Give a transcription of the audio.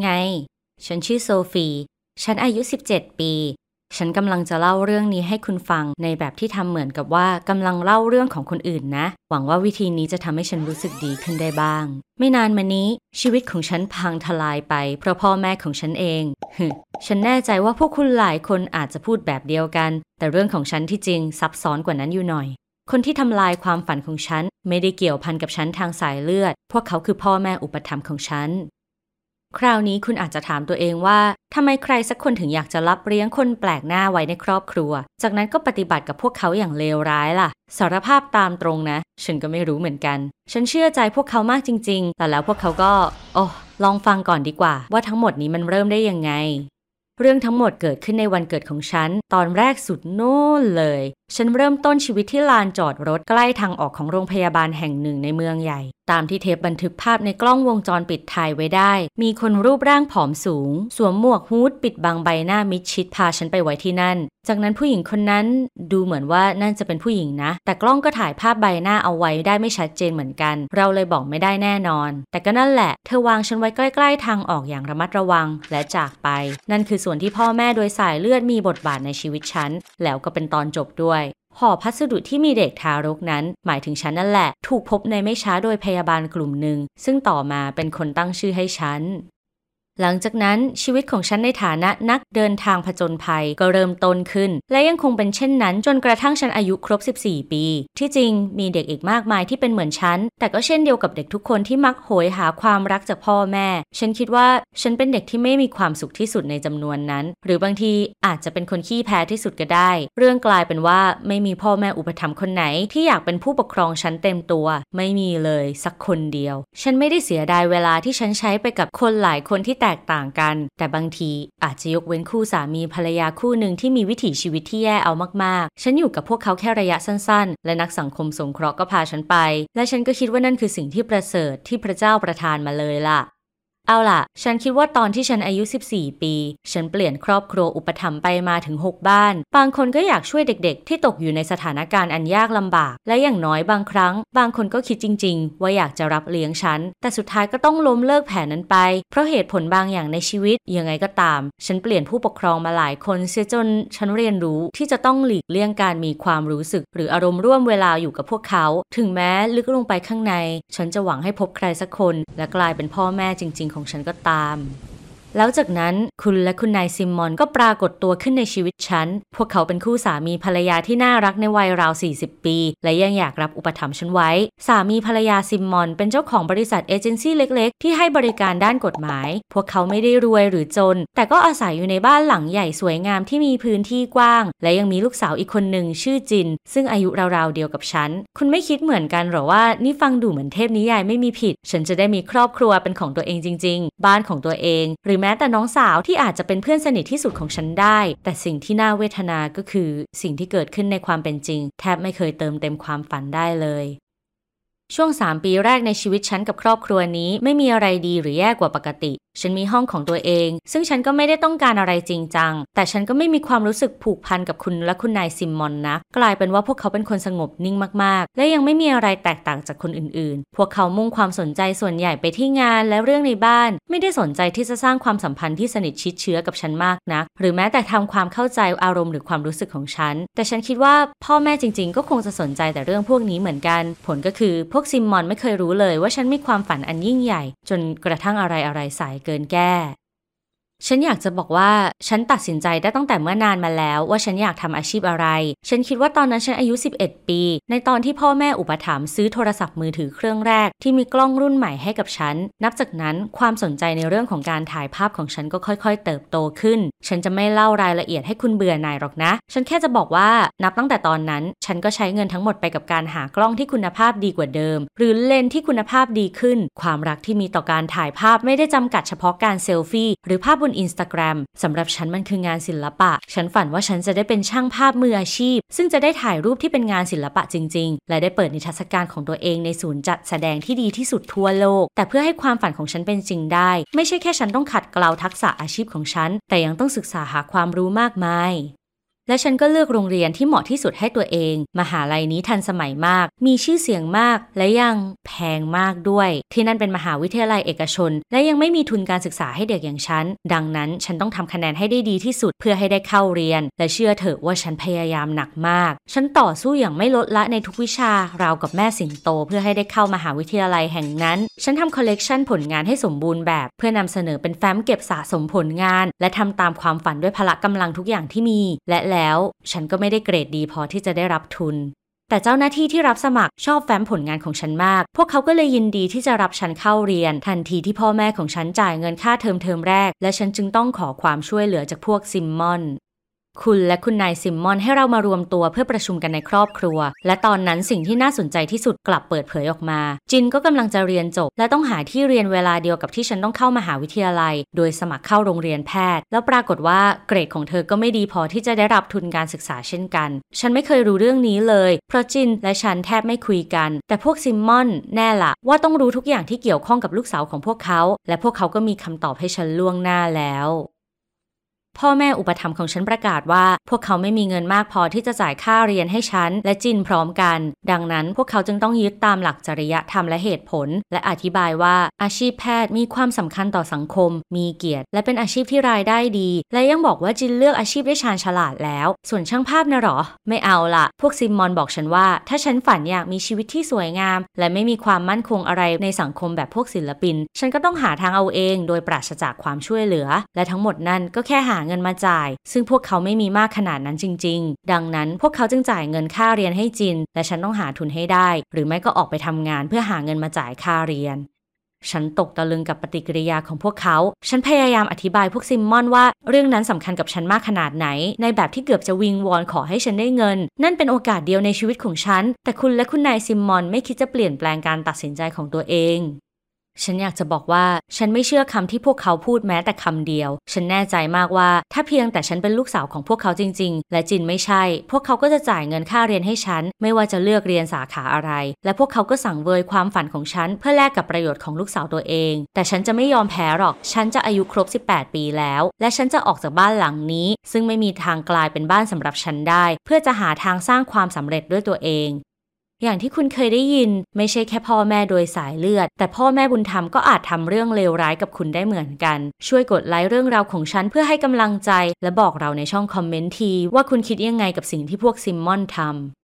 ไง ฉันชื่อโซฟี ฉันอายุ 17 ปี ฉันกำลังจะเล่าเรื่องนี้ให้คุณฟังในแบบที่ทำเหมือนกับว่ากำลังเล่าเรื่องของคนอื่นนะ หวังว่าวิธีนี้จะทำให้ฉันรู้สึกดีขึ้นได้บ้าง ไม่นานมานี้ชีวิตของฉันพังทลายไป เพราะพ่อแม่ของฉันเองฮึฉันแน่ใจว่าพวกคุณหลายคนอาจจะพูดแบบเดียวกัน แต่เรื่องของฉันที่จริงซับซ้อนกว่านั้นอยู่หน่อย คนที่ทำลายความฝันของฉัน ไม่ได้เกี่ยวพันกับฉันทางสายเลือด พวกเขาคือพ่อแม่อุปถัมภ์ของฉัน คราวนี้คุณอาจจะถามตัวเองว่าทำไมใครสักคนถึงอยากจะรับเลี้ยงคนแปลกหน้าไว้ในครอบครัว จากนั้นก็ปฏิบัติกับพวกเขาอย่างเลวร้ายล่ะ สารภาพตามตรงนะ ฉันก็ไม่รู้เหมือนกัน ฉันเชื่อใจพวกเขามากจริง ๆ แต่แล้วพวกเขาก็ โอ้ลองฟังก่อนดีกว่า ว่าทั้งหมดนี้มันเริ่มได้ยังไง เรื่องทั้งหมดเกิดขึ้นในวันเกิดของฉัน ตอนแรกสุดโน่นเลย ฉันเริ่มต้นชีวิตที่ลานจอดรถใกล้ทางออกของโรงพยาบาลแห่งหนึ่งในเมืองใหญ่ ตามที่เทปบันทึกภาพในกล้องวงจรปิดถ่ายไว้ได้ มีคนรูปร่างผอมสูง สวมหมวกฮูดปิดบังใบหน้ามิดชิดพาฉันไปไว้ที่นั่น จากนั้นผู้หญิงคนนั้นดูเหมือนว่านั่นจะเป็นผู้หญิงนะ แต่กล้องก็ถ่ายภาพใบหน้าเอาไว้ได้ไม่ชัดเจนเหมือนกัน เราเลยบอกไม่ได้แน่นอน แต่ก็นั่นแหละ เธอวางฉันไว้ใกล้ ๆ ทางออกอย่างระมัดระวังและจากไป นั่นคือส่วนที่พ่อแม่โดยสายเลือดมีบทบาทในชีวิตฉัน แล้วก็เป็นตอนจบด้วย ห่อพัสดุที่มีเด็กทารกนั้น หมายถึงฉันนั่นแหละ ถูกพบในไม่ช้าโดยพยาบาลกลุ่มหนึ่ง ซึ่งต่อมาเป็นคนตั้งชื่อให้ฉัน หลังจากนั้นชีวิตของฉันในฐานะนักเดินทางผจญภัยก็เริ่มต้นขึ้น และยังคงเป็นเช่นนั้น จนกระทั่งฉันอายุครบ 14 ปี ที่จริงมีเด็กอีกมากมายที่เป็นเหมือนฉัน แต่ก็เช่นเดียวกับเด็กทุกคนที่มักโหยหาความรักจากพ่อแม่ ฉันคิดว่าฉันเป็นเด็กที่ไม่มีความสุขที่สุดในจำนวนนั้น หรือบางทีอาจจะเป็นคนขี้แพ้ที่สุดก็ได้ เรื่องกลายเป็นว่าไม่มีพ่อแม่อุปถัมภ์คนไหน ที่อยากเป็นผู้ปกครองฉันเต็มตัว ไม่มีเลยสักคนเดียว ฉันไม่ได้เสียดายเวลาที่ฉันใช้ไปกับคนหลายคนที่แตกต่างกัน แต่บางทีอาจจะยกเว้นคู่สามีภรรยาคู่หนึ่งที่มีวิถีชีวิตที่แย่เอามากๆ ฉันอยู่กับพวกเขาแค่ระยะสั้นๆ และนักสังคมสงเคราะห์ก็พาฉันไป และฉันก็คิดว่านั่นคือสิ่งที่ประเสริฐที่พระเจ้าประทานมาเลยล่ะ เอาล่ะ ฉันคิดว่าตอนที่ฉันอายุ 14 ปี ฉันเปลี่ยนครอบครัวอุปถัมภ์ไปมาถึง 6 บ้าน บางคนก็อยากช่วยเด็กๆ ที่ตกอยู่ในสถานการณ์อันยากลำบาก และอย่างน้อยบางครั้ง บางคนก็คิดจริง ๆ ว่าอยากจะรับเลี้ยงฉัน แต่สุดท้ายก็ต้องล้มเลิกแผนนั้นไป เพราะเหตุผลบางอย่างในชีวิต ยังไงก็ตาม ฉันเปลี่ยนผู้ปกครองมาหลายคนเสียจนฉันเรียนรู้ที่จะต้องหลีกเลี่ยงการมีความรู้สึก หรืออารมณ์ร่วมเวลาอยู่กับพวกเขา ถึงแม้ลึกลงไปข้างใน ฉันจะหวังให้พบใครสักคน และกลายเป็นพ่อแม่จริง ๆของฉันก็ตาม แล้วจากนั้นคุณและคุณนายซิมมอนก็ปรากฏตัวขึ้นในชีวิตฉัน พวกเขาเป็นคู่สามีภรรยาที่น่ารักในวัยราว 40 ปี และยังอยากรับอุปถัมภ์ฉันไว้ สามีภรรยาซิมมอน เป็นเจ้าของบริษัทเอเจนซี่เล็ก ๆ ที่ให้บริการด้านกฎหมาย พวกเขาไม่ได้รวยหรือจน แต่ก็อาศัยอยู่ในบ้านหลังใหญ่สวยงามที่มีพื้นที่กว้าง และยังมีลูกสาวอีกคนหนึ่งชื่อจิน ซึ่งอายุราวๆเดียวกับฉัน คุณไม่คิดเหมือนกันหรอว่านี่ฟังดูเหมือนเทพนิยายไม่มีผิด ฉันจะได้มีครอบครัวเป็นของตัวเองจริง ๆ บ้านของตัวเองหรือแม้แต่น้องสาวที่อาจจะเป็นเพื่อนสนิทที่สุดของฉันได้ แต่สิ่งที่น่าเวทนาก็คือ สิ่งที่เกิดขึ้นในความเป็นจริง แทบไม่เคยเติมเต็มความฝันได้เลย ช่วง 3 ปีแรกในชีวิตฉันกับครอบครัวนี้ไม่มีอะไรดีหรือแย่กว่าปกติ ฉันมีห้องของตัวเอง ซึ่งฉันก็ไม่ได้ต้องการอะไรจริงจัง แต่ฉันก็ไม่มีความรู้สึกผูกพันกับคุณและคุณนายซิมมอนนักกลายเป็นว่าพวกเขาเป็นคนสงบนิ่งมากๆ และยังไม่มีอะไรแตกต่างจากคนอื่นๆ พวกเขามุ่งความสนใจส่วนใหญ่ไปที่งานและเรื่องในบ้าน ไม่ได้สนใจที่จะสร้างความสัมพันธ์ที่สนิทชิดเชื้อกับฉันมากนักหรือแม้แต่ทำความเข้าใจอารมณ์หรือความรู้สึกของฉัน แต่ฉันคิดว่าพ่อแม่จริง ๆ ก็คงจะสนใจแต่เรื่องพวกนี้เหมือนกัน ผลก็คือพวกซิมมอนไม่เคยรู้เลยว่าฉันมีความฝันอันยิ่งใหญ่ จนกระทั่งอะไรอะไรสายเกินแก้ ฉันอยากจะบอกว่าฉันตัดสินใจได้ตั้งแต่เมื่อนานมาแล้ว ว่าฉันอยากทำอาชีพอะไร ฉันคิดว่าตอนนั้นฉันอายุ 11 ปี ในตอนที่พ่อแม่อุปถัมภ์ซื้อโทรศัพท์มือถือเครื่องแรกที่มีกล้องรุ่นใหม่ให้กับฉัน นับจากนั้นความสนใจในเรื่องของการถ่ายภาพของฉันก็ค่อยๆ เติบโตขึ้น ฉันจะไม่เล่ารายละเอียดให้คุณเบื่อหน่ายหรอกนะ ฉันแค่จะบอกว่านับตั้งแต่ตอนนั้น ฉันก็ใช้เงินทั้งหมดไปกับการหากล้องที่คุณภาพดีกว่าเดิม หรือเลนส์ที่คุณภาพดีขึ้น ความรักที่มีต่อการถ่ายภาพไม่ได้จำกัดเฉพาะการเซลฟี่หรือภาพบนนสตาแกรมสำหรับฉันมันคืองานศิลปะ ฉันฝันว่าฉันจะได้เป็นช่างภาพมืออาชีพ ซึ่งจะได้ถ่ายรูปที่เป็นงานศิลปะจริง ๆ และได้เปิดนิทรรศการของตัวเองในศูนย์จัดแสดงที่ดีที่สุดทั่วโลก แต่เพื่อให้ความฝันของฉันเป็นจริงได้ ไม่ใช่แค่ฉันต้องขัดเกลาทักษะอาชีพของฉัน แต่ยังต้องศึกษาหาความรู้มากมาย และฉันก็เลือกโรงเรียนที่เหมาะที่สุดให้ตัวเอง มหาลัยนี้ทันสมัยมาก มีชื่อเสียงมาก และยังแพงมากด้วย ที่นั่นเป็นมหาวิทยาลัยเอกชน และยังไม่มีทุนการศึกษาให้เด็กอย่างฉัน ดังนั้นฉันต้องทำคะแนนให้ได้ดีที่สุดเพื่อให้ได้เข้าเรียน และเชื่อเถอะว่าฉันพยายามหนักมาก ฉันต่อสู้อย่างไม่ลดละในทุกวิชา ราวกับแม่สิงโต เพื่อให้ได้เข้ามหาวิทยาลัยแห่งนั้น ฉันทำคอลเลกชันผลงานให้สมบูรณ์แบบ เพื่อนำเสนอเป็นแฟ้มเก็บสะสมผลงาน และทำตามความฝันด้วยพละกำลังทุกอย่างที่มี และแล้ว ฉันก็ไม่ได้เกรดดีพอที่จะได้รับทุน แต่เจ้าหน้าที่ที่รับสมัครชอบแฟ้มผลงานของฉันมาก พวกเขาก็เลยยินดีที่จะรับฉันเข้าเรียน ทันทีที่พ่อแม่ของฉันจ่ายเงินค่าเทอมเทอมแรก และฉันจึงต้องขอความช่วยเหลือจากพวกซิมมอน คุณและคุณนายซิมมอนให้เรามารวมตัวเพื่อประชุมกันในครอบครัว และตอนนั้นสิ่งที่น่าสนใจที่สุดกลับเปิดเผยออกมา จินก็กำลังจะเรียนจบ และต้องหาที่เรียนเวลาเดียวกับที่ฉันต้องเข้ามหาวิทยาลัย โดยสมัครเข้าโรงเรียนแพทย์ แล้วปรากฏว่าเกรดของเธอก็ไม่ดีพอที่จะได้รับทุนการศึกษาเช่นกัน ฉันไม่เคยรู้เรื่องนี้เลย เพราะจินและฉันแทบไม่คุยกัน แต่พวกซิมมอนแน่ละว่าต้องรู้ทุกอย่างที่เกี่ยวข้องกับลูกสาวของพวกเขา และพวกเขาก็มีคำตอบให้ฉันล่วงหน้าแล้ว พ่อแม่อุปถัมภ์ของฉันประกาศว่า พวกเขาไม่มีเงินมากพอที่จะจ่ายค่าเรียนให้ฉัน และจินพร้อมกัน ดังนั้นพวกเขาจึงต้องยึดตามหลักจริยธรรมและเหตุผล และอธิบายว่าอาชีพแพทย์มีความสำคัญต่อสังคม มีเกียรติ และเป็นอาชีพที่รายได้ดี และยังบอกว่าจินเลือกอาชีพได้ชาญฉลาดแล้ว ส่วนช่างภาพนะหรอ ไม่เอาละพวกซิมมอนบอกฉันว่า ถ้าฉันฝันอยากมีชีวิตที่สวยงาม และไม่มีความมั่นคงอะไรในสังคมแบบพวกศิลปิน ฉันก็ต้องหาทางเอาเอง โดยปราศจากความช่วยเหลือ และทั้งหมดนั่นก็แค่หาเงินมาจ่าย ซึ่งพวกเขาไม่มีมากขนาดนั้นจริง ๆ ดังนั้นพวกเขาจึงจ่ายเงินค่าเรียนให้จิน และฉันต้องหาทุนให้ได้ หรือไม่ก็ออกไปทำงานเพื่อหาเงินมาจ่ายค่าเรียนฉันตกตะลึงกับปฏิกิริยาของพวกเขา ฉันพยายามอธิบายพวกซิมมอนว่าเรื่องนั้นสำคัญกับฉันมากขนาดไหน ในแบบที่เกือบจะวิงวอนขอให้ฉันได้เงิน นั่นเป็นโอกาสเดียวในชีวิตของฉัน แต่คุณและคุณนายซิมมอนไม่คิดจะเปลี่ยนแปลงการตัดสินใจของตัวเอง ฉันอยากจะบอกว่าฉันไม่เชื่อคำที่พวกเขาพูดแม้แต่คำเดียว ฉันแน่ใจมากว่า ถ้าเพียงแต่ฉันเป็นลูกสาวของพวกเขาจริง ๆ และจินไม่ใช่ พวกเขาก็จะจ่ายเงินค่าเรียนให้ฉัน ไม่ว่าจะเลือกเรียนสาขาอะไร และพวกเขาก็สั่งเวยความฝันของฉัน เพื่อแลกกับประโยชน์ของลูกสาวตัวเอง แต่ฉันจะไม่ยอมแพ้หรอก ฉันจะอายุครบ 18 ปีแล้ว และฉันจะออกจากบ้านหลังนี้ ซึ่งไม่มีทางกลายเป็นบ้านสำหรับฉันได้ เพื่อจะหาทางสร้างความสำเร็จด้วยตัวเอง อย่างที่คุณเคยได้ยินไม่ใช่แค่พ่อแม่โดยสายเลือด แต่พ่อแม่บุญธรรมก็อาจทำเรื่องเลวร้ายกับคุณได้เหมือนกัน ช่วยกดไลค์เรื่องราวของฉันเพื่อให้กำลังใจ และบอกเราในช่องคอมเมนต์ทีว่าคุณคิดยังไงกับสิ่งที่พวกซิมมอนทำ